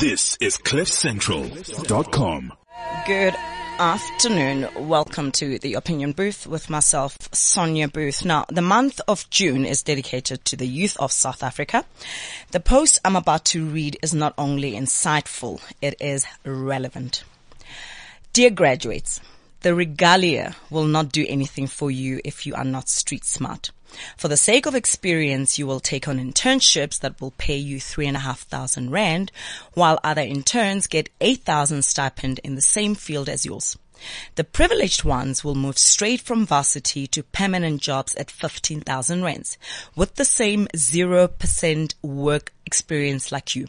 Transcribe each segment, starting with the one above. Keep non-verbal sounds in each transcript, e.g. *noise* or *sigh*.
This is CliffCentral.com. Good afternoon. Welcome to the Opinion Booth with myself, Sonia Booth. Now, the month of June is dedicated to the youth of South Africa. The post I'm about to read is not only insightful, it is relevant. Dear graduates, the regalia will not do anything for you if you are not street smart. For the sake of experience, you will take on internships that will pay you three and a half thousand rand, while other interns get eight thousand stipend in the same field as yours. The privileged ones will move straight from varsity to permanent jobs at 15,000 rands with the same 0% work experience like you.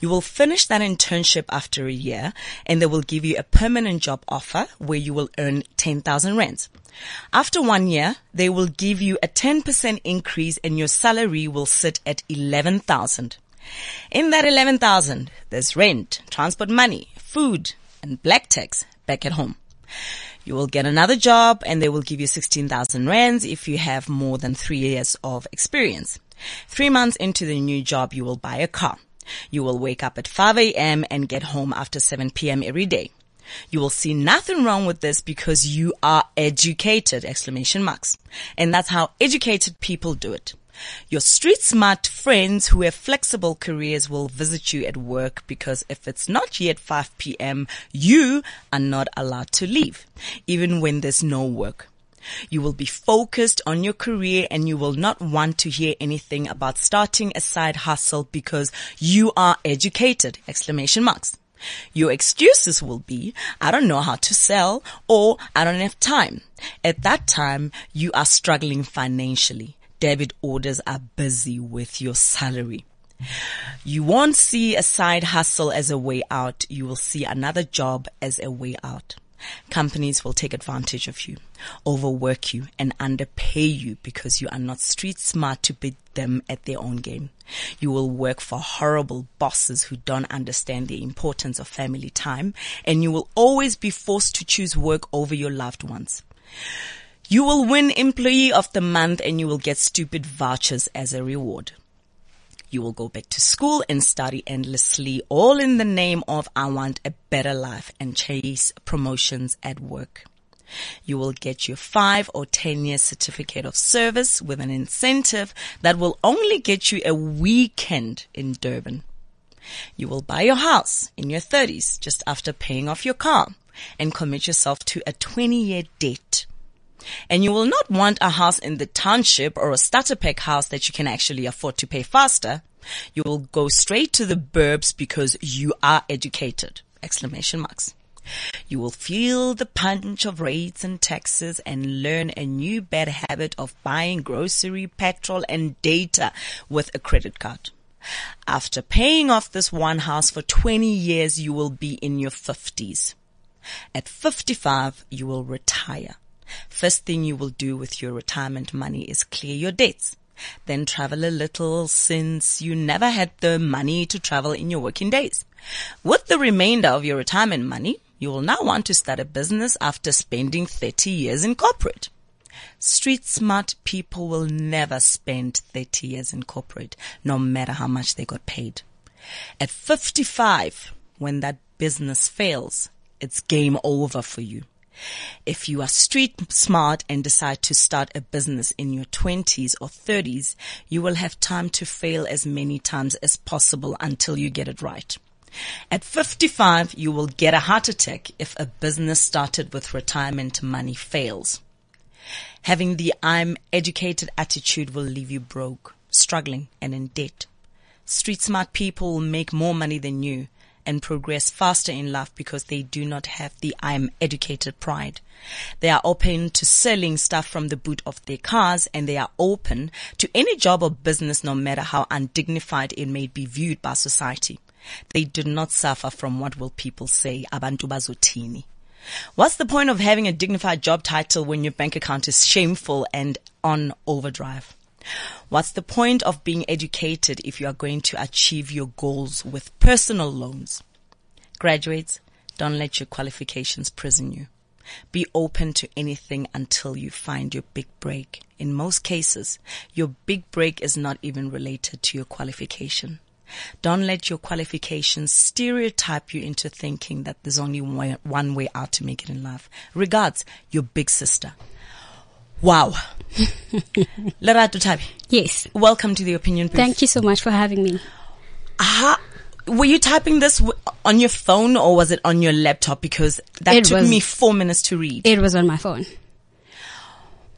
You will finish that internship after a year and they will give you a permanent job offer where you will earn 10,000 rands. After one year, they will give you a 10% increase and your salary will sit at 11,000. In that 11,000, there's rent, transport money, food, and black tax back at home. You will get another job and they will give you 16,000 rands if you have more than three years of experience. Three months into the new job, you will buy a car. You will wake up at 5 a.m. and get home after 7 p.m. every day. You will see nothing wrong with this because you are educated, exclamation marks. And that's how educated people do it. Your street smart friends who have flexible careers will visit you at work because if it's not yet 5 p.m., you are not allowed to leave, even when there's no work. You will be focused on your career and you will not want to hear anything about starting a side hustle because you are educated, exclamation marks. Your excuses will be, I don't know how to sell or I don't have time. At that time, you are struggling financially. Debit orders are busy with your salary. You won't see a side hustle as a way out. You will see another job as a way out. Companies will take advantage of you, overwork you, and underpay you because you are not street smart to beat them at their own game. You will work for horrible bosses who don't understand the importance of family time, and you will always be forced to choose work over your loved ones. You will win employee of the month and you will get stupid vouchers as a reward. You will go back to school and study endlessly, all in the name of I want a better life and chase promotions at work. You will get your five or 10 year certificate of service with an incentive that will only get you a weekend in Durban. You will buy your house in your 30s just after paying off your car and commit yourself to a 20 year debt. And you will not want a house in the township or a starter pack house that you can actually afford to pay faster. You will go straight to the burbs because you are educated. Exclamation marks. You will feel the punch of rates and taxes and learn a new bad habit of buying grocery, petrol and data with a credit card. After paying off this one house for 20 years, you will be in your 50s. At 55, you will retire. First thing you will do with your retirement money is clear your debts. Then travel a little since you never had the money to travel in your working days. With the remainder of your retirement money, you will now want to start a business after spending 30 years in corporate. Street smart people will never spend 30 years in corporate, no matter how much they got paid. At 55, when that business fails, it's game over for you. If you are street smart and decide to start a business in your 20s or 30s, you will have time to fail as many times as possible until you get it right. At 55, you will get a heart attack if a business started with retirement money fails. Having the I'm educated attitude will leave you broke, struggling and in debt. Street smart people will make more money than you and progress faster in life because they do not have the I am educated pride. They are open to selling stuff from the boot of their cars and they are open to any job or business no matter how undignified it may be viewed by society. They do not suffer from what will people say, abantu bazotini. What's the point of having a dignified job title when your bank account is shameful and on overdrive? What's the point of being educated if you are going to achieve your goals with personal loans? Graduates, don't let your qualifications prison you. Be open to anything until you find your big break. In most cases, your big break is not even related to your qualification. Don't let your qualifications stereotype you into thinking that there's only one, way out to make it in life. Regards, your big sister. Wow. *laughs* Lerato Tabi, Yes. welcome to the opinion booth. Thank you so much for having me. How, were you typing this w- on your phone or was it on your laptop? Because that It took was- me four minutes to read. It was on my phone.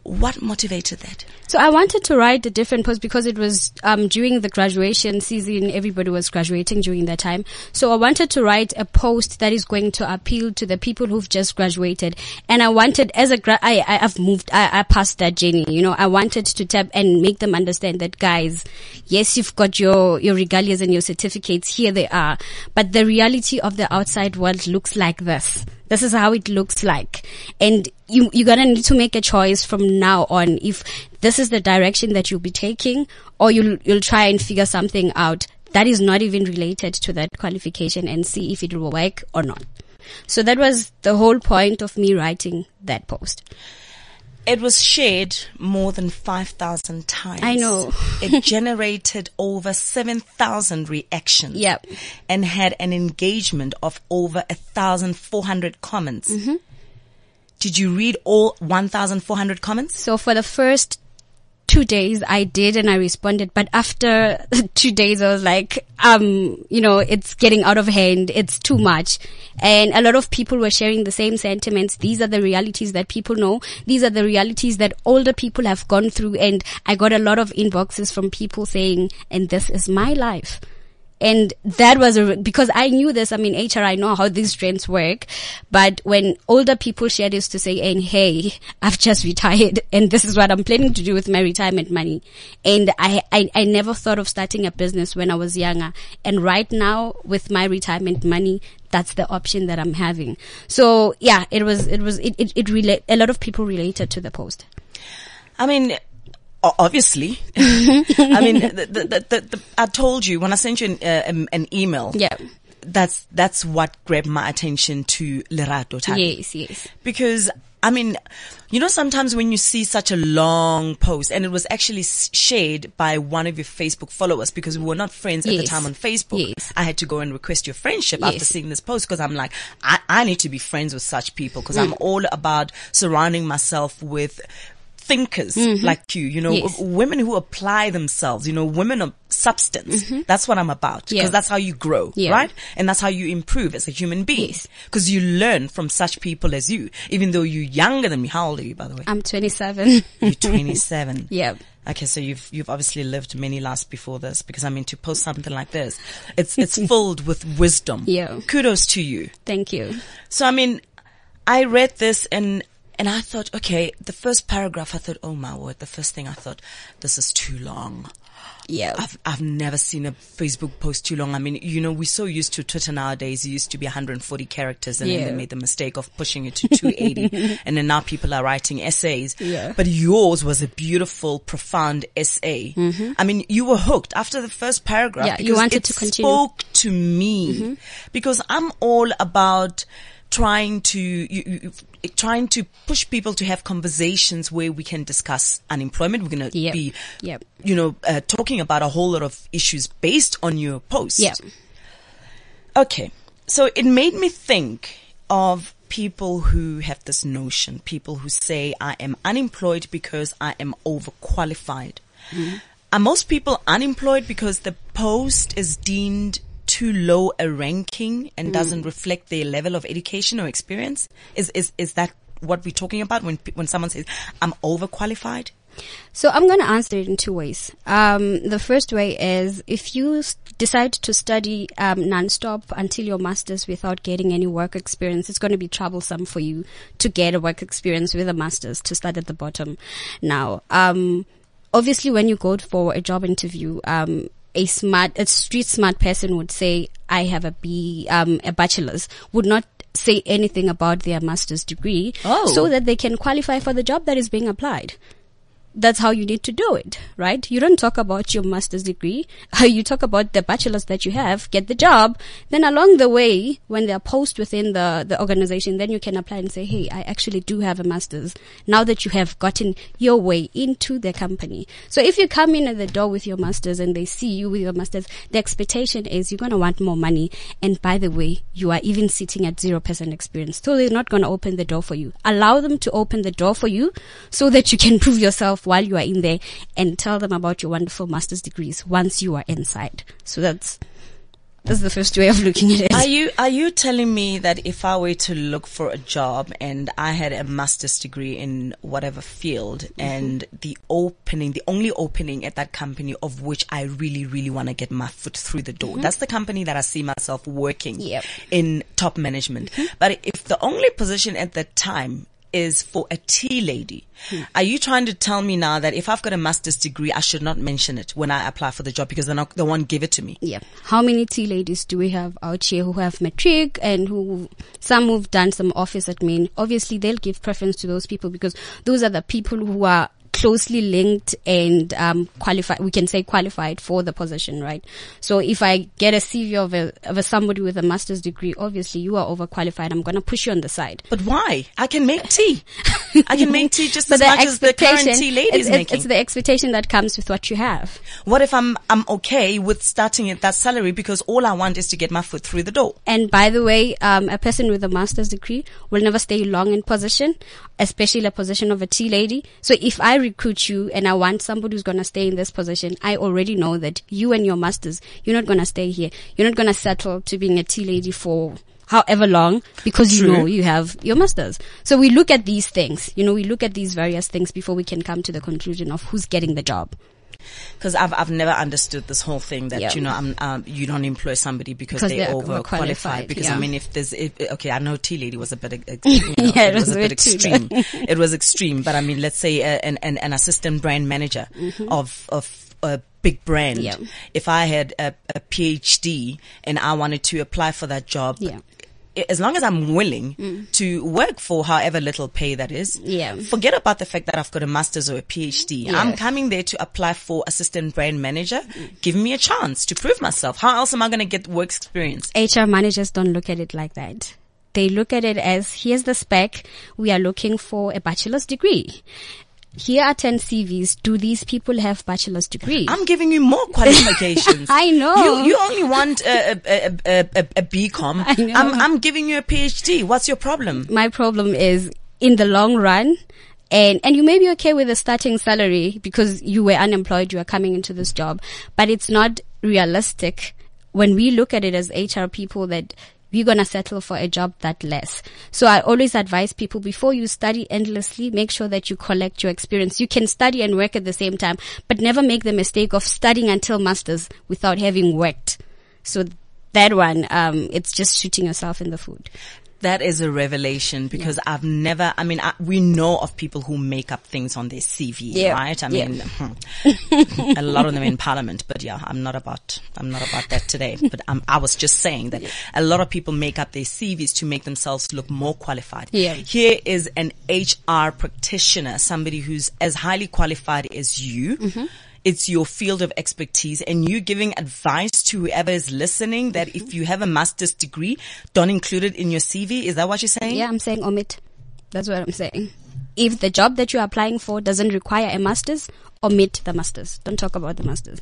What motivated that? So I wanted to write a different post because it was um, during the graduation season. Everybody was graduating during that time. So I wanted to write a post that is going to appeal to the people who've just graduated. And I wanted, as a gra- I, I have moved, I, I passed that journey. You know, I wanted to tap and make them understand that, guys, yes, you've got your your regalias and your certificates. Here they are, but the reality of the outside world looks like this. This is how it looks like. And you, you're gonna need to make a choice from now on if this is the direction that you'll be taking or you'll, you'll try and figure something out that is not even related to that qualification and see if it will work or not. So that was the whole point of me writing that post. It was shared more than 5,000 times. I know. *laughs* it generated over 7,000 reactions. Yep. And had an engagement of over 1,400 comments. Mm-hmm. Did you read all 1,400 comments? So for the first two days I did and I responded, but after *laughs* two days I was like, um, you know, it's getting out of hand. It's too much. And a lot of people were sharing the same sentiments. These are the realities that people know. These are the realities that older people have gone through. And I got a lot of inboxes from people saying, and this is my life. And that was a, because I knew this. I mean, HR, I know how these trends work. But when older people share this to say, and hey, I've just retired *laughs* and this is what I'm planning to do with my retirement money. And I, I, I never thought of starting a business when I was younger. And right now with my retirement money, that's the option that I'm having. So yeah, it was, it was, it, it, it relate, a lot of people related to the post. I mean, obviously. I mean, the, the, the, the, the, I told you when I sent you an, uh, an email. Yeah. That's, that's what grabbed my attention to Lerato Tabi. Yes, yes. because I mean, you know, sometimes when you see such a long post and it was actually shared by one of your Facebook followers because we were not friends at the time on Facebook. Yes. I had to go and request your friendship after seeing this post because I'm like, I, I need to be friends with such people because Mm. I'm all about surrounding myself with thinkers like you, you know, Mm-hmm. Yes. women who apply themselves, you know, women of substance. That's what I'm about because Mm-hmm. Yeah. that's how you grow, Yeah. right? And that's how you improve as a human being. Yes. Because you learn from such people as you, even though you're younger than me. How old are you, by the way? I'm 27. You're *laughs* 27. yeah. Okay, so you've you've obviously lived many lives before this because I mean to post something like this, it's it's *laughs* filled with wisdom. Yeah. Kudos to you. Thank you. So I mean, I read this and and I thought, okay, the first paragraph, I thought, oh my word, the first thing I thought, this is too long. Yeah. I've I've never seen a Facebook post too long. I mean, you know, we're so used to Twitter nowadays. It used to be 140 characters, and then they made the mistake of pushing it to 280, *laughs* and then now people are writing essays. Yeah. But yours was a beautiful, profound essay. I mean, you were hooked after the first paragraph. Mm-hmm. Yeah, you wanted to continue. Mm-hmm. Spoke to me because I'm all about trying to you, you- trying to push people to have conversations where we can discuss unemployment. We're going to Yep. be Yep. you know, uh, talking about a whole lot of issues based on your post. Yeah. Okay. So it made me think of people who have this notion, people who say, I am unemployed because I am overqualified. Are most people unemployed because the post is deemed too low a ranking and doesn't reflect their level of education or experience? Is, is, is that what we're talking about when, when someone says, I'm overqualified? So I'm going to answer it in two ways. Um, the first way is if you s- decide to study um, nonstop until your master's without getting any work experience, it's going to be troublesome for you to get a work experience with a master's to start at the bottom. Now, um, obviously, when you go for a job interview, um, a smart, a street smart person would say, "I have a B, um, a bachelor's," would not say anything about their master's degree, Oh. so that they can qualify for the job that is being applied. That's how you need to do it, right? You don't talk about your master's degree. *laughs* You talk about the bachelor's that you have, get the job. Then along the way, when there are posts within the, the organization, then you can apply and say, Hey, I actually do have a master's now that you have gotten your way into the company. So if you come in at the door with your master's and they see you with your master's, the expectation is you're going to want more money. And by the way, you are even sitting at 0% experience. So they're not going to open the door for you. Allow them to open the door for you so that you can *laughs* prove yourself while you are in there and tell them about your wonderful master's degrees once you are inside. So that's, that's the first way of looking at it. Are you are you telling me that if I were to look for a job and I had a master's degree in whatever field Mm-hmm. and the opening, the only opening at that company of which I really really want to get my foot through the door, that's the company that I see myself working Mm-hmm. Yep. in top management. But if the only position at that time is for a tea lady. Hmm. Are you trying to tell me now that if I've got a master's degree, I should not mention it when I apply for the job because they're not, they won't give it to me? Yeah. How many tea ladies do we have out here who have matric and who, some who've done some office admin? Obviously they'll give preference to those people because those are the people who are closely linked and um, qualified. We can say qualified for the position, right? So if I get a CV of a, of a somebody with a master's degree, obviously you are overqualified. I'm going to push you on the side. But why? I can make tea. *laughs* I can make tea just as much as the current tea lady is it's, making. it's the expectation that comes with what you have. what if I'm I'm okay with starting at that salary because all I want is to get my foot through the door? And by the way, um, a person with a master's degree will never stay long in position, especially the position of a tea lady. So if I recruit you and I want somebody who's going to stay in this position, I already know that you and your masters, you're not going to stay here. You're not going to settle to being a tea lady for however long because you know you have your masters. So we look at these things, you know, we look at these various things before we can come to the conclusion of who's getting the job. Because I've I've never understood this whole thing that Yeah. you know I'm um, you don't employ somebody because they're they're overqualified. Because I mean, if there's if, okay, I know tea lady was a bit ex- you *laughs* know, Yeah, it was a bit extreme. *laughs* it was extreme, but I mean, let's say a, an, an an assistant brand manager of of a big brand. Mm-hmm. If I had a, a PhD and I wanted to apply for that job, Yeah. Mm. as long as I'm willing to work for however little pay that is, Yeah. forget about the fact that I've got a master's or a PhD. Yeah. I'm coming there to apply for assistant brand manager. Give me a chance to prove myself. How else am I going to get work experience? HR managers don't look at it like that. They look at it as here's the spec. We are looking for a bachelor's degree. Here are 10 CVs. Do these people have bachelor's degrees? I'm giving you more qualifications. *laughs* I know. You, you only want a, a, a, a, a, a BCom. *laughs* I know. I'm, I'm giving you a PhD. What's your problem? My problem is in the long run, and, and you may be okay with a starting salary because you were unemployed, you are coming into this job, but it's not realistic when we look at it as HR people that we're going to settle for a job that less. So I always advise people before you study endlessly, make sure that you collect your experience. You can study and work at the same time, but never make the mistake of studying until masters without having worked. So that one, um, it's just shooting yourself in the foot. That is a revelation because I've never, I mean, I, we know of people who make up things on their CV, Yeah. right? I Yeah. mean, hmm. *laughs* a lot of them in parliament, but yeah, I'm not about, I'm not about that today, but um, I was just saying that a lot of people make up their CVs to make themselves look more qualified. Yeah. Here is an HR practitioner, somebody who's as highly qualified as you. Mm-hmm. It's your field of expertise and you giving advice to whoever is listening that if you have a master's degree, don't include it in your CV. Is that what you're saying? Yeah, I'm saying omit. That's what I'm saying. If the job that you're applying for doesn't require a master's, omit the master's. Don't talk about the master's.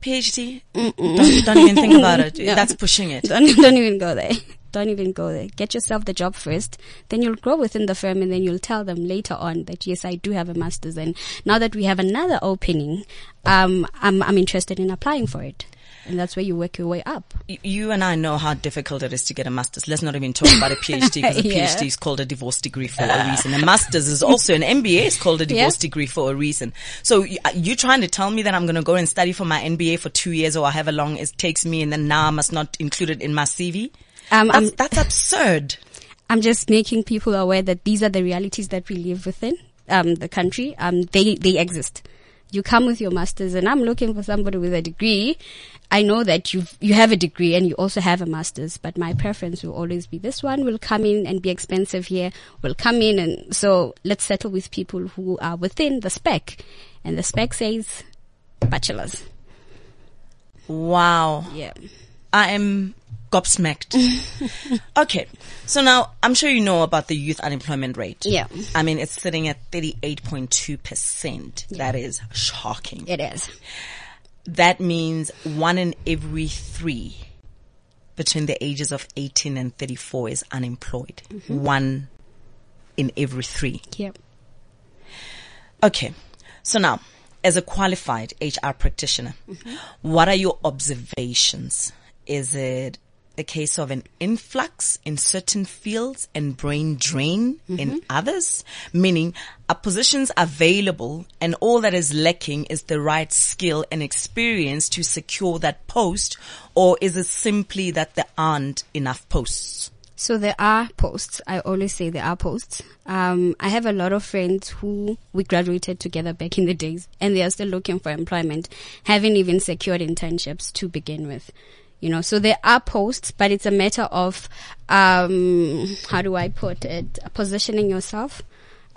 PhD? Don't, don't even think about it. *laughs* Yeah. That's pushing it. Don't, don't even go there. Don't even go there. Get yourself the job first. Then you'll grow within the firm and then you'll tell them later on that yes, I do have a master's. And now that we have another opening, um, I'm, I'm interested in applying for it. And that's where you work your way up. You and I know how difficult it is to get a master's. Let's not even talk about a PhD because a *laughs* Yeah. PhD is called a divorce degree for a reason. A master's is also an MBA is called a divorce Yeah. degree for a reason. So uh, you trying to tell me that I'm going to go and study for my MBA for two years or however long it takes me and then now I must not include it in my CV? Um, That's, that's absurd. *laughs* I'm just making people aware that these are the realities that we live within um, the country. Um, they they exist. you come with your masters and I'm looking for somebody with a degree. I know that you you have a degree and you also have a master's, but my preference will always be this one will come in and be expensive here, will come in and so let's settle with people who are within the spec. And the spec says bachelor's. Wow. Yeah. I am gobsmacked. *laughs* okay. So now I'm sure you know about the youth unemployment rate. Yeah. I mean, it's sitting at 38.2%. That is shocking. It is. That means one in every three between the ages of 18 and 34 is unemployed. Mm-hmm. One in every three. Yep. Okay. So now, as a qualified HR practitioner, mm-hmm. what are your observations? Is it a case of an influx in certain fields and brain drain in others? Meaning, are positions available and all that is lacking is the right skill and experience to secure that post? Or is it simply that there aren't enough posts? So there are posts. I always say there are posts. Um, I have a lot of friends who we graduated together back in the days and they are still looking for employment, haven't even secured internships to begin with. You know, so there are posts, but it's a matter of, um, how do I put it? Positioning yourself.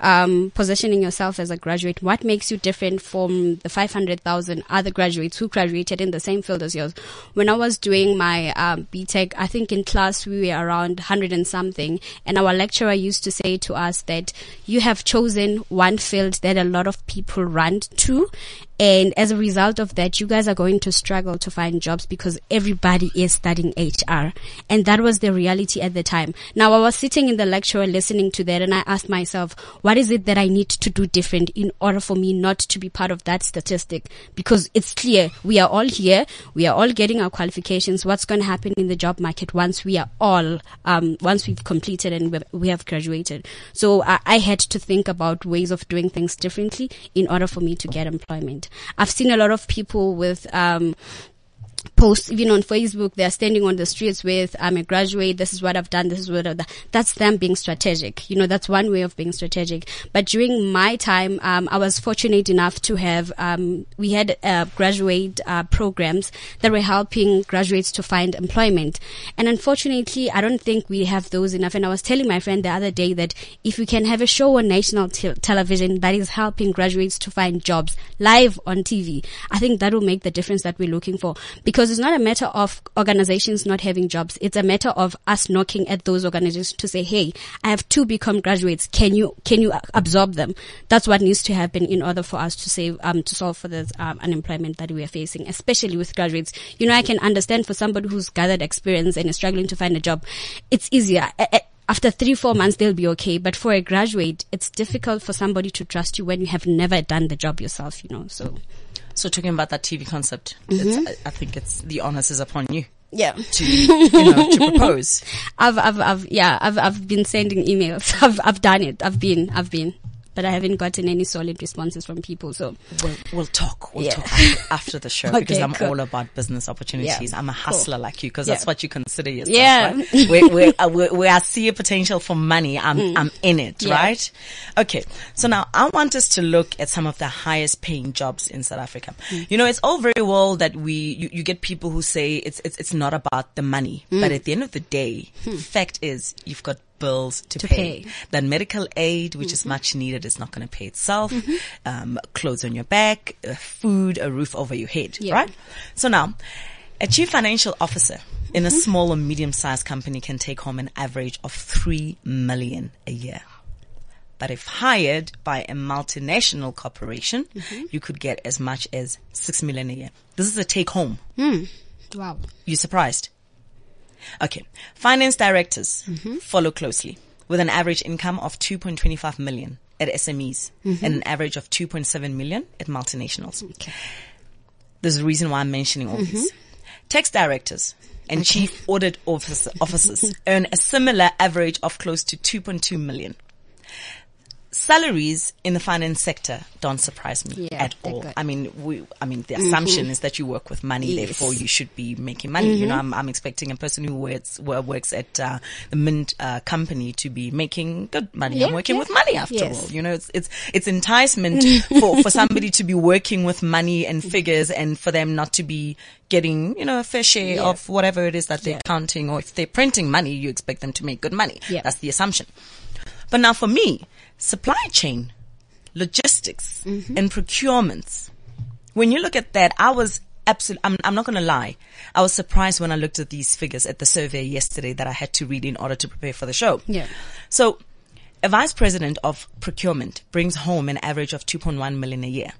Um, positioning yourself as a graduate. What makes you different from the 500,000 other graduates who graduated in the same field as yours? When I was doing my um, BTech, I think in class we were around 100 and something, and our lecturer used to say to us that you have chosen one field that a lot of people run to, and as a result of that, you guys are going to struggle to find jobs because everybody is studying HR. And that was the reality at the time. Now I was sitting in the lecture listening to that and I asked myself, what is it that I need to do different in order for me not to be part of that statistic? Because it's clear we are all here. We are all getting our qualifications. What's going to happen in the job market once we are all, um, once we've completed and we've, we have graduated? So I, I had to think about ways of doing things differently in order for me to get employment. I've seen a lot of people with, um, posts even on Facebook, they're standing on the streets with, I'm a graduate, this is what I've done, this is what I've done. That's them being strategic. You know, that's one way of being strategic. But during my time, um, I was fortunate enough to have, um, we had, uh, graduate, uh, programs that were helping graduates to find employment. And unfortunately, I don't think we have those enough. And I was telling my friend the other day that if we can have a show on national te- television that is helping graduates to find jobs live on TV, I think that will make the difference that we're looking for because it's not a matter of organizations not having jobs. It's a matter of us knocking at those organizations to say, Hey, I have two BCom graduates. Can you, can you absorb them? That's what needs to happen in order for us to save, um, to solve for the um, unemployment that we are facing, especially with graduates. You know, I can understand for somebody who's gathered experience and is struggling to find a job, it's easier. after three, four months, they'll be okay. But for a graduate, it's difficult for somebody to trust you when you have never done the job yourself, you know, so. So talking about that TV concept, Mm-hmm. it's, I, I think it's the onus is upon you Yeah. to, you know, to *laughs* propose. I've, I've, I've, yeah, I've, I've been sending emails. *laughs* I've, I've done it. I've been, I've been, but I haven't gotten any solid responses from people. So We'll, we'll talk. We'll Yeah. talk *laughs* after, the show because I'm cool. all about business opportunities. Yeah, I'm a cool. hustler like you because Yeah. that's what you consider yourself. Yeah. Right? where, where, uh, where, where I see a potential for money, I'm, I'm in it, Mm. Right? Okay. So now I want us to look at some of the highest paying jobs in South Africa. Mm. You know, it's all very well that we, you, you get people who say it's, it's, it's not about the money, Mm. but at the end of the day, fact is you've got bills to, To pay. pay. Mm-hmm. That medical aid, which is much needed, is not going to pay itself. Um, clothes on your back, uh, food, a roof over your head, Yeah. right? So now, a chief financial officer in Mm-hmm. a small or medium sized company can take home an average of three million a year. But if hired by a multinational corporation, Mm-hmm. you could get as much as six million a year. This is a take home. wow. You surprised? Okay. Finance directors mm-hmm. follow closely with an average income of 2.25 million at SMEs mm-hmm. and an average of 2.7 million at multinationals. Okay. There's a reason why I'm mentioning all mm-hmm. these. Tax directors and chief audit officer, officers *laughs* earn a similar average of close to 2.2 million. Salaries in the finance sector don't surprise me Yeah, at all. good. I mean, we, I mean, the assumption is that you work with money, Yes. therefore you should be making money. You know, I'm, I'm expecting a person who works, works at, uh, the Mint, uh, company to be making good money. Yeah, I'm working yeah. with money after Yes. all. You know, it's, it's, it's enticement *laughs* for, for somebody to be working with money and figures and for them not to be getting, you know, a fair share Yeah. of whatever it is that they're counting or if they're printing money, you expect them to make good money. Yeah. That's the assumption. But now for me, supply chain, logistics Mm-hmm. and procurements. When you look at that, I was absolutely, I'm, I'm not going to lie. I was surprised when I looked at these figures at the survey yesterday that I had to read in order to prepare for the show. Yeah. So a vice president of procurement brings home an average of 2.1 million a year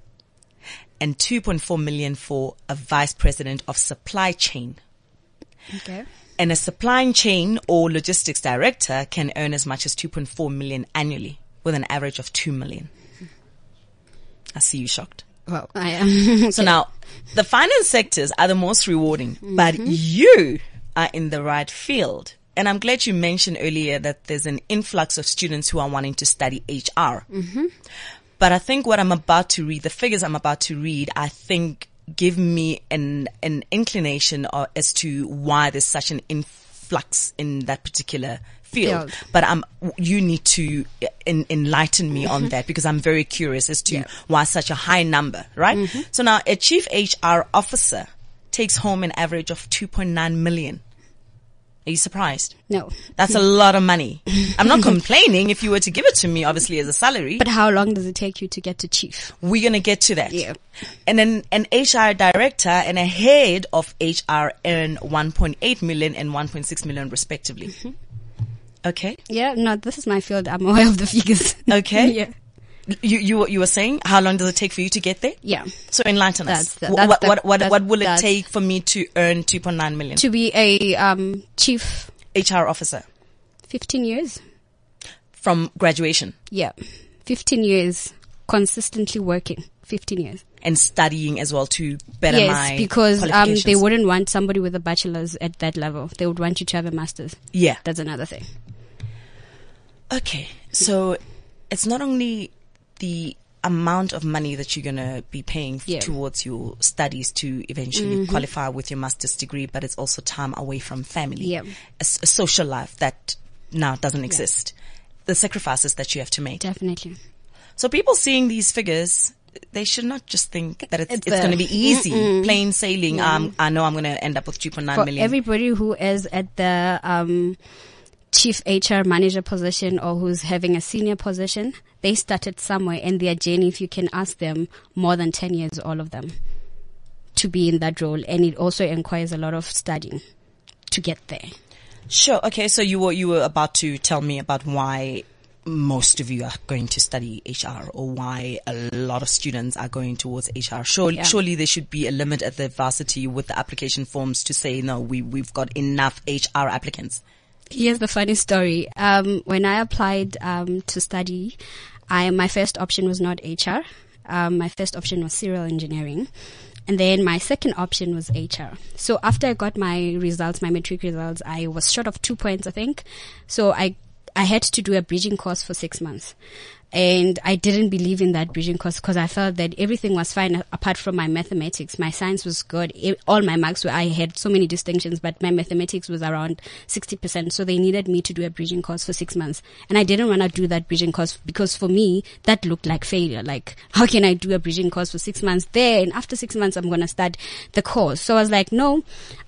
and 2.4 million for a vice president of supply chain. Okay. And a supply chain or logistics director can earn as much as 2.4 million annually with an average of 2 million. I see you shocked. Well, I am. *laughs* So now the finance sectors are the most rewarding, but mm-hmm. you are in the right field. And I'm glad you mentioned earlier that there's an influx of students who are wanting to study HR. Mm-hmm. But I think what I'm about to read, the figures I'm about to read, I think give me an, an inclination uh, as to why there's such an influx in that particular field. Field. But um, you need to en- enlighten me on that because I'm very curious as to Yeah. why such a high number, right? So now a chief HR officer takes home an average of 2.9 million. Are you surprised? no. That's a lot of money. I'm not *laughs* complaining if you were to give it to me, obviously, as a salary. But how long does it take you to get to chief? We're going to get to that. Yeah. And then an HR director and a head of HR earn 1.8 million and 1.6 million respectively. Mm-hmm. Okay. Yeah, no, this is my field. I'm *laughs* aware of the figures. Okay. *laughs* yeah. You, you, you were saying how long does it take for you to get there? Yeah. So enlighten us. That's that's what, the- what, what, that's- what will it take for me to earn 2.9 million? To be a um, chief, HR officer 15 years. from graduation Yeah. 15 years consistently working. 15 years. and studying as well to better yes, my because um, they wouldn't want somebody with a bachelor's at that level. They would want you to have a master's. Yeah. That's another thing. Okay. So it's not only the amount of money that you're going to be paying Yeah. Mm-hmm. towards your studies to eventually qualify with your master's degree, but it's also time away from family. Yeah. A, a social life that now doesn't exist. The sacrifices that you have to make. Definitely. So people seeing these figures, they should not just think that it's, It's it's, going to be easy, plain sailing. Um, I know I'm going to end up with 2.9 For million. everybody who is at the um, chief HR manager position or who's having a senior position, they started somewhere and their journey, if you can ask them, more than 10 years, all of them, to be in that role. And it also requires a lot of studying to get there. Sure. Okay. So you were you were about to tell me about why most of you are going to study HR, or why a lot of students are going towards HR. Surely, Yeah. surely there should be a limit at the varsity with the application forms to say no. We we've got enough HR applicants. Here's the funny story. Um, when I applied um, to study, I my first option was not HR. Um, my first option was serial engineering, and then my second option was HR. So after I got my results, my matric results, I was short of two points, I think. So I I had to do a bridging course for six months. And I didn't believe in that bridging course because I felt that everything was fine apart from my mathematics. My science was good. E- All my marks were, I had so many distinctions, but my mathematics was around 60%. So they needed me to do a bridging course for six months. And I didn't want to do that bridging course because for me, that looked like failure. Like, *laughs* how can I do a bridging course for six months there? And after six months, I'm going to start the course. So I was like, no,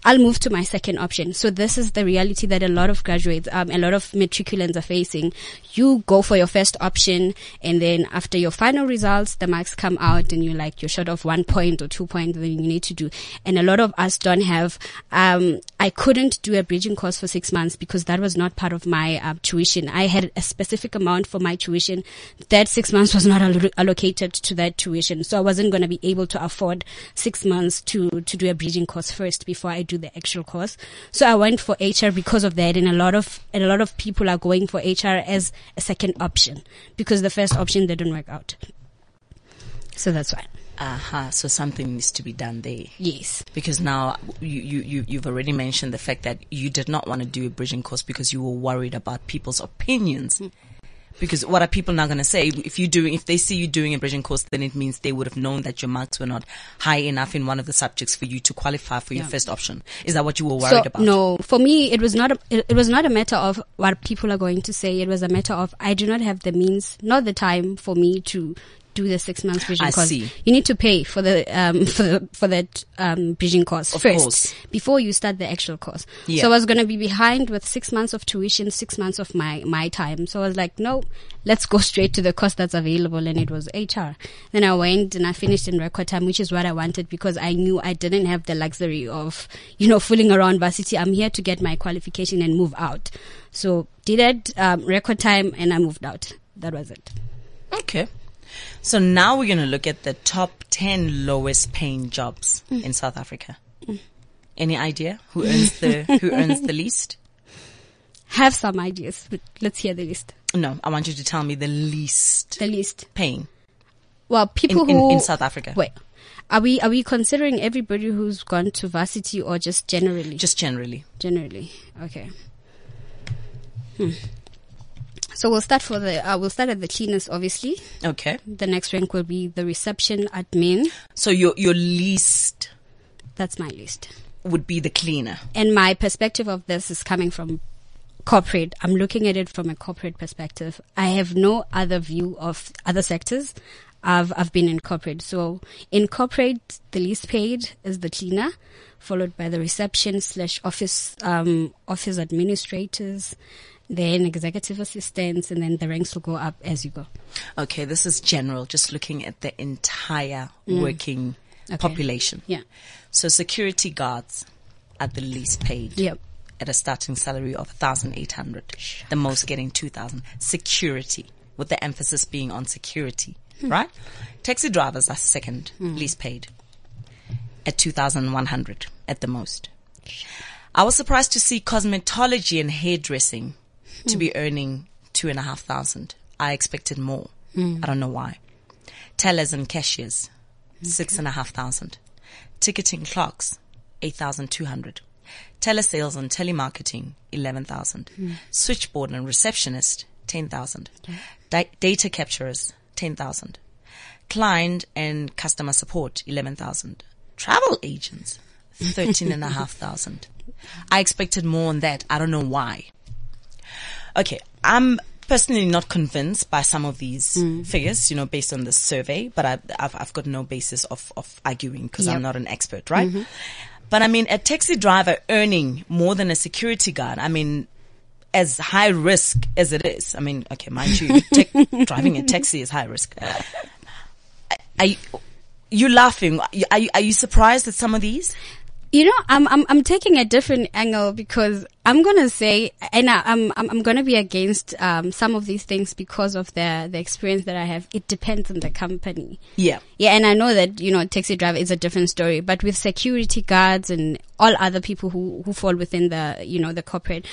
I'll move to my second option. So this is the reality that a lot of graduates, um, a lot of matriculants are facing. You go for your first option and then after your final results, the marks come out and you're like, you're short of one point or two points, then you need to do. And a lot of us don't have, um, I couldn't do a bridging course for six months because that was not part of my uh, tuition. I had a specific amount for my tuition. That six months was not allo- allocated to that tuition. So I wasn't going to be able to afford six months to, to do a bridging course first before I do the actual course. So I went for HR because of that. And a lot of, and a lot of people are going for HR as a second option because the first option didn't work out. So that's why. Aha. So something needs to be done there. Yes. Because now you, you, you, you've already mentioned the fact that you did not want to do a bridging course because you were worried about people's opinions. Because what are people now going to say? If you doing, if they see you doing a bridging course, then it means they would have known that your marks were not high enough in one of the subjects for you to qualify for your first option. Is that what you were worried so, about? No, for me, it was not. A, it, it was not a matter of what people are going to say. It was a matter of I do not have the means, not the time for me to do the six months bridging I course. see. You need to pay for the um *laughs* for the, for that um bridging course Of first course. before you start the actual course. Yeah. So I was going to be behind with six months of tuition, six months of my my time. So I was like, no, let's go *laughs* straight to the course that's available, and it was HR. Then I went and I finished in record time, which is what I wanted because I knew I didn't have the luxury of you know fooling around varsity. I'm here to get my qualification and move out. So did it um, record time, and I moved out. That was it. Okay. So now we're going to look at the top 10 lowest paying jobs in South Africa. Any idea who earns the, who earns the least? Have some ideas, but let's hear the list. No, I want you to tell me the least The least. paying Well, people in, in, who in South Africa. Wait, are we are we considering everybody who's gone to varsity or just generally? Just generally. generally. Okay. Hmm. So we'll start for the uh, we'll start at the cleaners. Obviously, Okay. the next rank will be the reception admin. So your, your least That's my list. would be the cleaner. And my perspective of this is coming from corporate. I'm looking at it from a corporate perspective. I have no other view of other sectors. I've, I've been in corporate. So in corporate, the least paid is the cleaner, followed by the reception slash office, um, office administrators, then executive assistants, and then the ranks will go up as you go. Okay. This is general, just looking at the entire mm. working Okay. population. Yeah. So security guards are the least paid. Yep. At a starting salary of 1,800. The most getting 2,000. Security, with the emphasis being on security, hmm. right? Taxi drivers are second hmm. least paid at 2,100 at the most. I was surprised to see cosmetology and hairdressing to be earning two and a half thousand. I expected more. Hmm. I don't know why. Tellers and cashiers, six and a half thousand. Ticketing clerks, 8,200. Telesales and telemarketing, 11,000. Hmm. Switchboard and receptionist, 10,000. Di- data capturers, 10,000. Client and customer support, 11,000. Travel agents, *laughs* 13,500. I expected more on that. I don't know why. Okay. I'm personally not convinced by some of these mm. figures, you know, based on the survey, but I, I've, I've got no basis of, of arguing because Yep. I'm not an expert, right? Mm-hmm. But I mean, a taxi driver earning more than a security guard, I mean, as high risk as it is, I mean, okay, mind you, *laughs* tech, driving a taxi is high risk. Are you, you laughing? Are you, are you surprised at some of these? You know, I'm I'm I'm taking a different angle because I'm gonna say, and I, I'm I'm I'm gonna be against um, some of these things because of the the experience that I have. It depends on the company. Yeah. Yeah, and I know that you know taxi driver is a different story, but with security guards and all other people who who fall within the you know the corporate.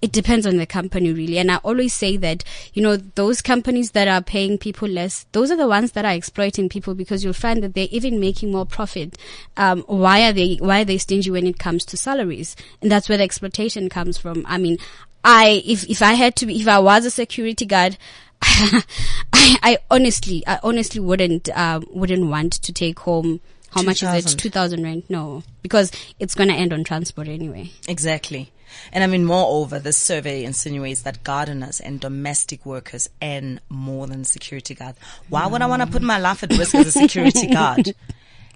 It depends on the company really. And I always say that, you know, those companies that are paying people less, those are the ones that are exploiting people because you'll find that they're even making more profit. Um, why are they, why are they stingy when it comes to salaries? And that's where the exploitation comes from. I mean, I, if, if I had to be, if I was a security guard, *laughs* I, I honestly, I honestly wouldn't, um, wouldn't want to take home, how much is it? 2000 rand? No, because it's going to end on transport anyway. Exactly. And I mean, moreover, this survey insinuates that gardeners and domestic workers earn more than security guards. Why would I want to put my life at risk as a security mm. guard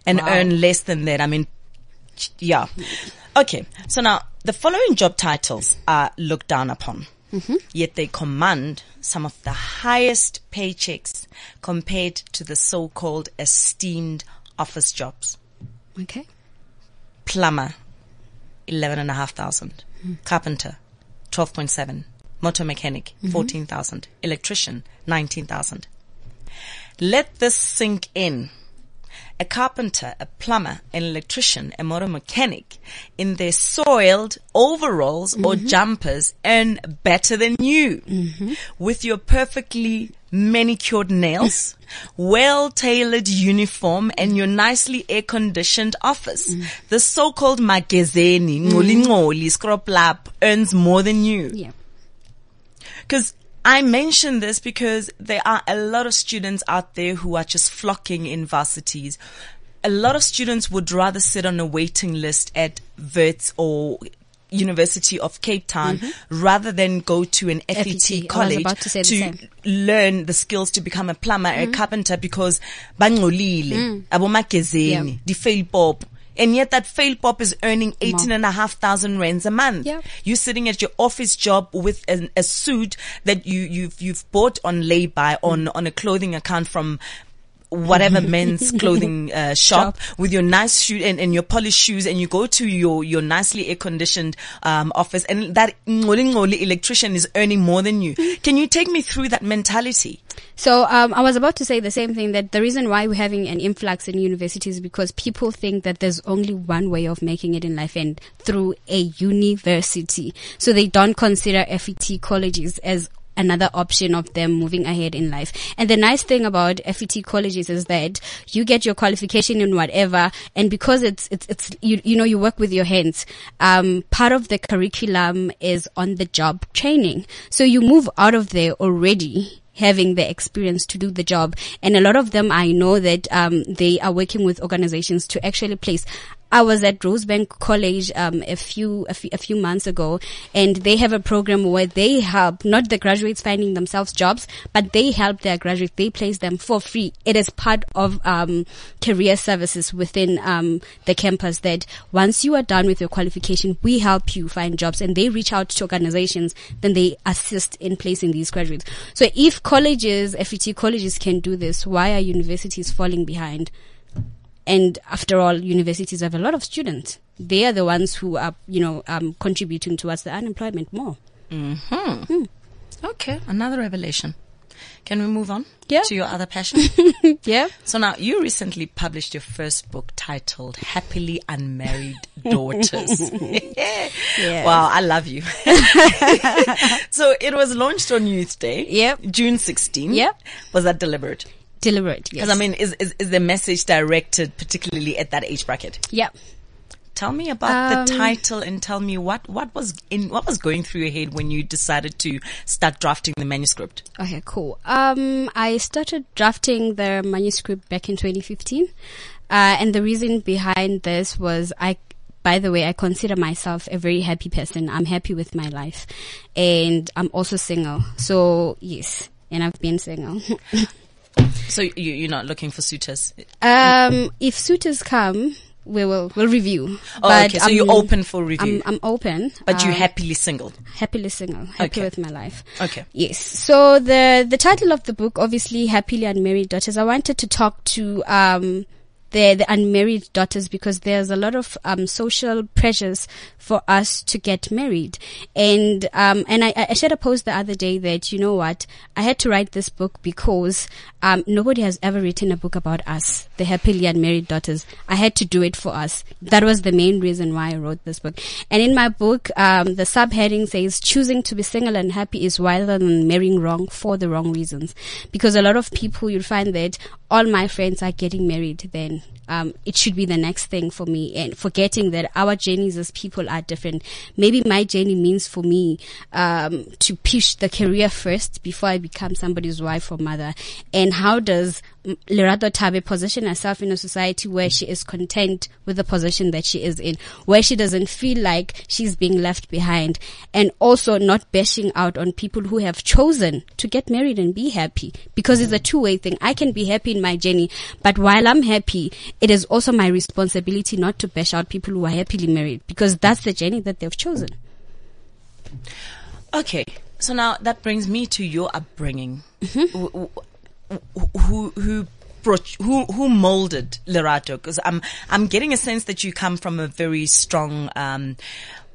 and earn less than that? I mean, yeah. Okay. So now the following job titles are looked down upon. Mm-hmm. Yet they command some of the highest paychecks compared to the so-called esteemed office jobs Okay. plumber, eleven and a half thousand. Carpenter, twelve point seven. Motor mechanic, mm-hmm. fourteen thousand. Electrician, nineteen thousand. Let this sink in. A carpenter, a plumber, an electrician, a motor mechanic in their soiled overalls or mm-hmm. jumpers earn better than you. Mm-hmm. With your perfectly manicured nails, *laughs* well-tailored uniform and your nicely air-conditioned office. Mm. The so-called magazeni, mm. ngoli ngoli, scrub lap earns more than you. Yeah. Cause I mention this because there are a lot of students out there who are just flocking in varsities. A lot of students would rather sit on a waiting list at Wits or University of Cape Town mm-hmm. rather than go to an FET, FET, college to the learn the skills to become a plumber, a mm-hmm. carpenter because bangolile, mm. abomagezeni, the fail pop. And yet that fail pop is earning eighteen and a half thousand rands a month. Yeah. You're sitting at your office job with an, a suit that you, you've, you've bought on lay-by on, mm. on a clothing account from whatever *laughs* men's clothing uh, shop, with your nice shoe and, and your polished shoes and you go to your, your nicely air conditioned um, office and that ngoli ngoli electrician is earning more than you. *laughs* Can you take me through that mentality? So um, I was about to say the same thing that the reason why we're having an influx in universities is because people think that there's only one way of making it in life and through a university. So they don't consider FET colleges as another option of them moving ahead in life. And the nice thing about FET colleges is that you get your qualification in whatever, and because it's it's it's you you know you work with your hands. Um, part of the curriculum is on the job training, so you move out of there already having the experience to do the job. And a lot of them, I know that um, they are working with organizations to actually place. I was at Rosebank College um, a few a few a few months ago, and they have a program where they help not the graduates finding themselves jobs, but they help their graduates. They place them for free. It is part of um, career services within um, the campus. That once you are done with your qualification, we help you find jobs, and they reach out to organizations. Then they assist in placing these graduates. So if colleges, FET colleges can do this, why are universities falling behind? And after all, universities have a lot of students. They are the ones who are, you know, um, contributing towards the unemployment more. Okay, another revelation. Can we move on Yeah. to your other passion? *laughs* Yeah. so now you recently published your first book titled Happily Unmarried Daughters. *laughs* *laughs* yeah. Wow, I love you. so it was launched on Youth Day. Yep. June 16th. Yep. Was that deliberate? Deliberate. Yes. Because I mean, is, is, is the message directed particularly at that age bracket? yeah. Tell me about Um, the title and tell me what, what was in, what was going through your head when you decided to start drafting the manuscript? Okay, cool. Um, I started drafting the manuscript back in 2015. Uh, and the reason behind this was I, by the way, I consider myself a very happy person. I'm happy with my life and I'm also single. So yes, and I've been single. *laughs* So you, you're not looking for suitors? um, if suitors come, we will, we'll review. Oh, okay. So you're open for review, I'm, I'm open. but you're Um, happily single. happily single, happy Okay. with my life. Okay. Yes. So the the title of the book, obviously, happily unmarried daughters. I wanted to talk to um the the unmarried daughters because there's a lot of um social pressures for us to get married, and um and I I shared a post the other day that you know what I had to write this book because um nobody has ever written a book about us, the happily unmarried daughters. I had to do it for us. That was the main reason why I wrote this book. And in my book, um, the subheading says choosing to be single and happy is wider than marrying wrong for the wrong reasons. Because a lot of people, you'll find that all my friends are getting married then. Um, it should be the next thing for me and forgetting that our journeys as people are different. Maybe my journey means for me, um, to push the career first before I become somebody's wife or mother. And how does Lerato Tabe position herself in a society where she is content with the position that she is in, where she doesn't feel like she's being left behind, and also not bashing out on people who have chosen to get married and be happy because it's a two-way thing. I can be happy in my journey, but while I'm happy, it is also my responsibility not to bash out people who are happily married because that's the journey that they've chosen. Okay. So now that brings me to your upbringing. Mm-hmm. Who, who, who brought, who, who molded Lerato? Cause I'm, I'm getting a sense that you come from a very strong, um,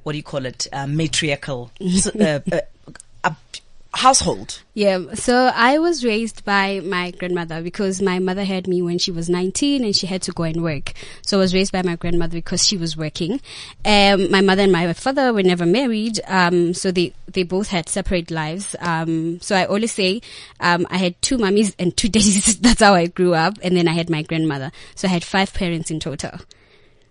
what do you call it? Uh, matriarchal, *laughs* uh, uh, uh, household. Yeah, so I was raised by my grandmother because my mother had me when she was 19 and she had to go and work. So I was raised by my grandmother because she was working. Um, my mother and my father were never married, um, so they, they both had separate lives. Um, so I always say, um, I had two mummies and two daddies. *laughs* That's how I grew up. And then I had my grandmother. So I had five parents in total.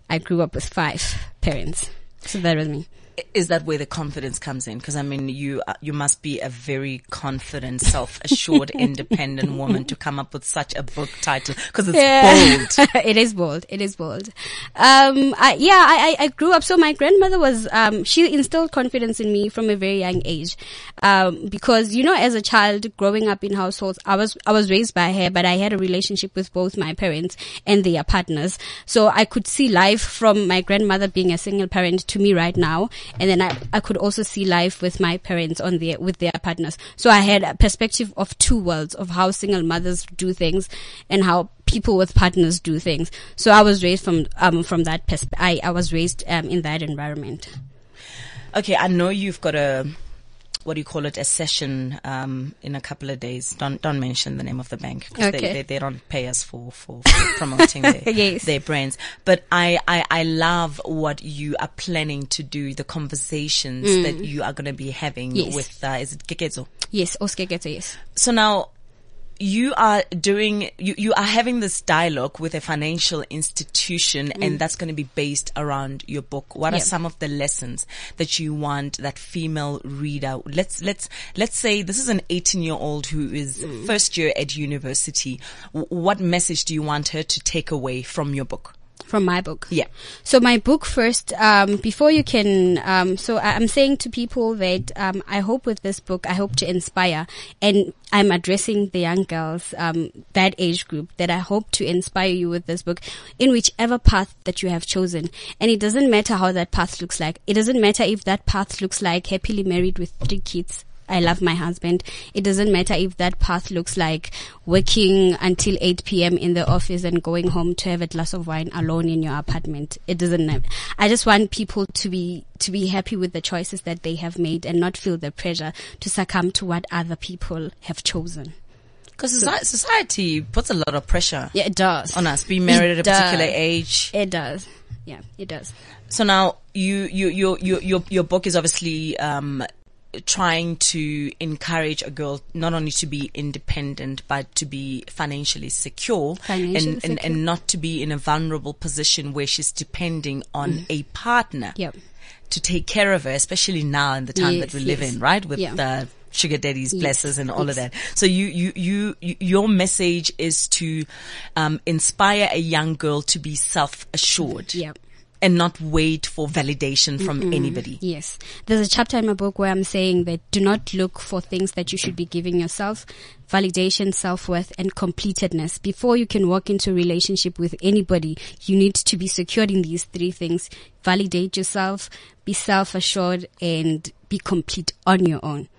I grew up with five parents. So that was me. Is that where the confidence comes in? Because I mean, you uh, you must be a very confident, self-assured, *laughs* independent woman to come up with such a book title because it's bold. *laughs* it is bold. It is bold. Um, I, yeah, I, I I grew up. So my grandmother was um, she instilled confidence in me from a very young age, um, because you know, as a child growing up in households, I was I was raised by her, but I had a relationship with both my parents and their partners, so I could see life from my grandmother being a single parent to me right now and then I, I could also see life with my parents on their with their partners. So I had a perspective of two worlds of how single mothers do things and how people with partners do things. So I was raised from um from that persp- I I was raised um in that environment. Okay, I know you've got a what do you call it, a session um, in a couple of days. Don't don't mention the name of the bank because Okay. they, they, they don't pay us for for, for *laughs* promoting their, Yes. their brands. But I, I I love what you are planning to do, the conversations that you are going to be having Mm. Yes. with uh, is it Kekezo? Yes, Oscar Ghetto, yes. So now you are doing, you, you are having this dialogue with a financial institution and that's going to be based around your book. What are Mm. Some of the lessons that you want that female reader? Let's, let's, let's say this is an 18 year old who is Mm. first year at university. W- what message do you want her to take away from your book? From my book. Yeah. So my book first, um, before you can, um, so I'm saying to people that um, I hope with this book, I hope to inspire, and I'm addressing the young girls, um, that age group, that I hope to inspire you with this book in whichever path that you have chosen. And it doesn't matter how that path looks like. It doesn't matter if that path looks like happily married with three kids. I love my husband. It doesn't matter if that path looks like working until 8 p.m. in the office and going home to have a glass of wine alone in your apartment. It doesn't matter. I just want people to be, to be happy with the choices that they have made and not feel the pressure to succumb to what other people have chosen. Because society puts a lot of pressure Yeah, it does. on us. Being married at a It particular age. It does. Yeah, it does. So now you, you, your, your, your, your book is obviously, um, trying to encourage a girl not only to be independent, but to be financially secure Financially and, and, secure. and not to be in a vulnerable position where she's depending on a partner Mm. Yep. to take care of her, especially now in the time Yes, that we live yes. in, right? With Yeah. the sugar daddies, Yes, blessers and all of that. So you, you, you, you your message is to, um, inspire a young girl to be self-assured Yep. And not wait for validation from anybody. Yes. There's a chapter in my book where I'm saying that do not look for things that you should be giving yourself. Validation, self-worth, and completedness. Before you can walk into a relationship with anybody, you need to be secured in these three things. Validate yourself, be self-assured, and be complete on your own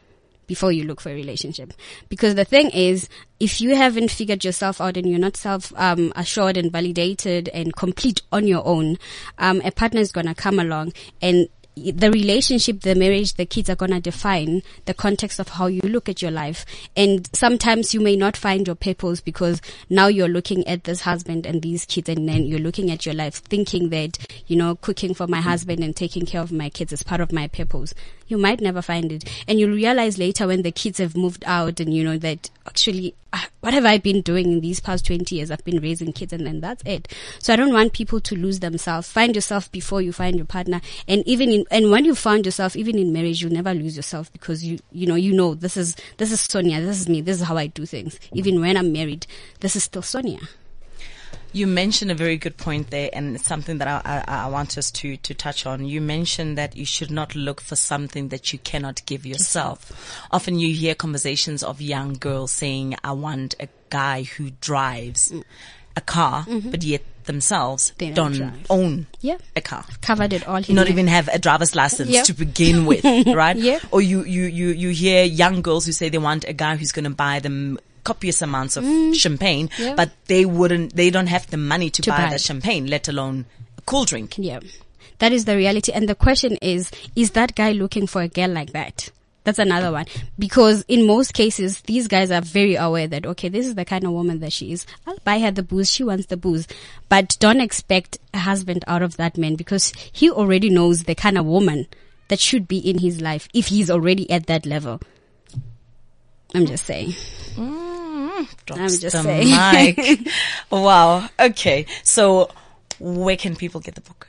before you look for a relationship. Because the thing is, if you haven't figured yourself out and you're not self um, assured and validated and complete on your own, um, a partner is gonna come along and the relationship, the marriage, the kids are gonna define the context of how you look at your life. And sometimes you may not find your purpose because now you're looking at this husband and these kids and then you're looking at your life thinking that, you know, cooking for my husband and taking care of my kids is part of my purpose. You might never find it. And you'll realize later when the kids have moved out and you know that actually, ah, what have I been doing in these past 20 years? I've been raising kids and then that's it. So I don't want people to lose themselves. Find yourself before you find your partner. And even in, and when you find yourself, even in marriage, you'll never lose yourself because you, you know, you know, this is, this is Sonia. This is me. This is how I do things. Even when I'm married, this is still Sonia. You mentioned a very good point there, and it's something that I, I, I want us to, to touch on. You mentioned that you should not look for something that you cannot give yourself. Often you hear conversations of young girls saying, I want a guy who drives a car, but yet themselves Mm. They don't don't own Yeah. a car. Covered it all here. Not even have a driver's license Yeah. to begin with, *laughs* right? Yeah. Or you, you, you, you hear young girls who say they want a guy who's going to buy them copious amounts of champagne, Mm. Yeah. but they wouldn't, they don't have the money to, To buy, buy the champagne, let alone a cool drink. Yeah. That is the reality. And the question is, is that guy looking for a girl like that? That's another one. Because in most cases, these guys are very aware that, okay, this is the kind of woman that she is. I'll buy her the booze. She wants the booze. But don't expect a husband out of that man because he already knows the kind of woman that should be in his life if he's already at that level. I'm just saying. Drops I'm just the saying. mic. *laughs* wow. Okay. So where can people get the book?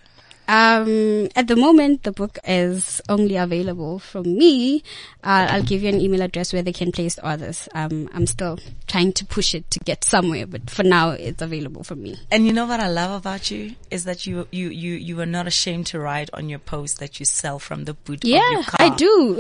Um, at the moment, the book is only available from me. Uh, I'll give you an email address where they can place orders. Um, I'm still trying to push it to get somewhere, but for now, it's available from me. And you know what I love about you is that you you you you are not ashamed to write on your post that you sell from the boot of your Yeah. I do.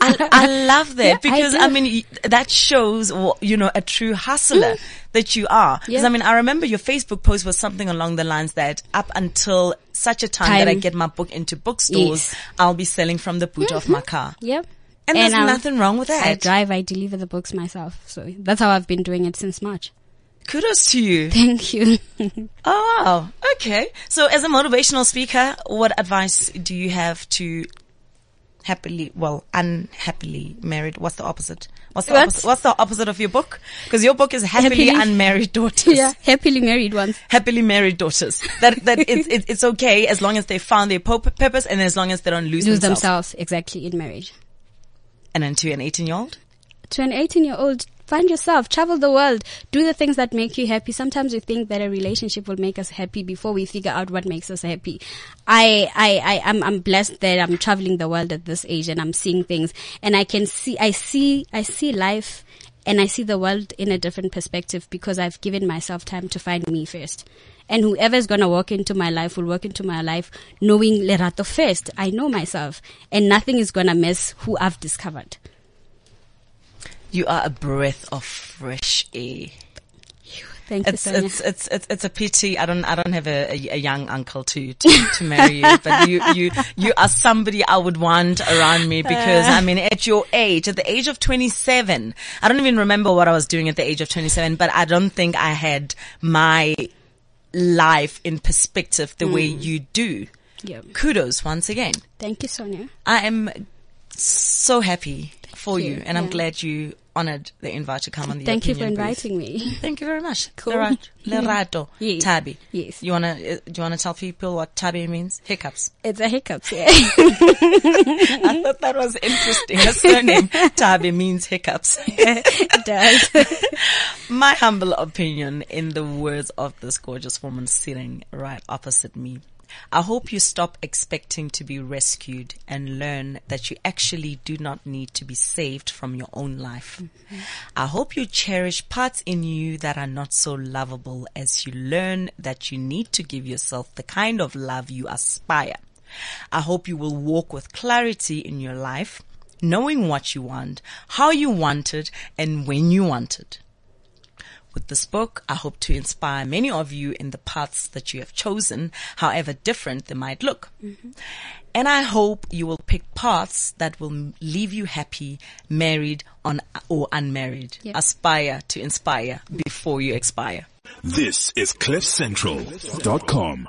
I, I love *laughs* that Yeah, because do. I, mean that shows you know a true hustler that you are. Because. Yeah. I mean I remember your Facebook post was something along the lines that up until such a time, that I get my book into bookstores, Yes. Mm-hmm. I'll be selling from the boot of my car. yep. And, there's um, nothing wrong with that. I drive, I deliver the books myself. So that's how I've been doing it since March. Kudos to you. *laughs* Thank you. *laughs* Oh wow. Okay. So as a motivational speaker, what advice do you have to happily, well, unhappily married? What's the opposite? What's the What? opposite? What's the opposite of your book? Because your book is happily, Happily- unmarried daughters. *laughs* yeah, happily married ones. Happily married daughters. That that it's *laughs* it's it's okay as long as they found their purpose and as long as they don't lose, Lose themselves. themselves exactly in marriage. And then to an eighteen year old. to an 18 year old, find yourself, travel the world, do the things that make you happy. Sometimes we think that a relationship will make us happy before we figure out what makes us happy. I, I, I, I'm, I'm blessed that I'm traveling the world at this age and I'm seeing things and I can see, I see, I see life and I see the world in a different perspective because I've given myself time to find me first. And whoever's gonna walk into my life will walk into my life knowing Lerato first. I know myself and nothing is gonna mess who I've discovered. You are a breath of fresh air. Thank you, It's, Sonia. it's it's it's it's a pity I don't I don't have a, a, a young uncle to, to to marry you, but you you you are somebody I would want around me because I mean at your age, at the age of 27, I don't even remember what I was doing at the age of 27, but I don't think I had my life in perspective the way mm. you do. Yeah. Kudos once again. Thank you, Sonia. I am so happy for you, you. and I'm glad you honored the invite to come on the Thank you for Booth. inviting me. *laughs* Thank you very much. Cool. Lerato. Lerato. *laughs* Yes. Tabi. Yes. You wanna, uh, do you wanna tell people what Tabi means? Hiccups. It's a hiccup. Yeah. *laughs* I thought that was interesting. A surname, Tabi means hiccups. it does. My humble opinion in the words of this gorgeous woman sitting right opposite me. I hope you stop expecting to be rescued and learn that you actually do not need to be saved from your own life. Mm-hmm. I hope you cherish parts in you that are not so lovable as you learn that you need to give yourself the kind of love you aspire. I hope you will walk with clarity in your life, knowing what you want, how you want it, and when you want it. With this book, I hope to inspire many of you in the paths that you have chosen, however different they might look. Mm-hmm. And I hope you will pick paths that will leave you happy, married on, or unmarried. Yeah. Aspire to inspire before you expire. This is CliffCentral.com.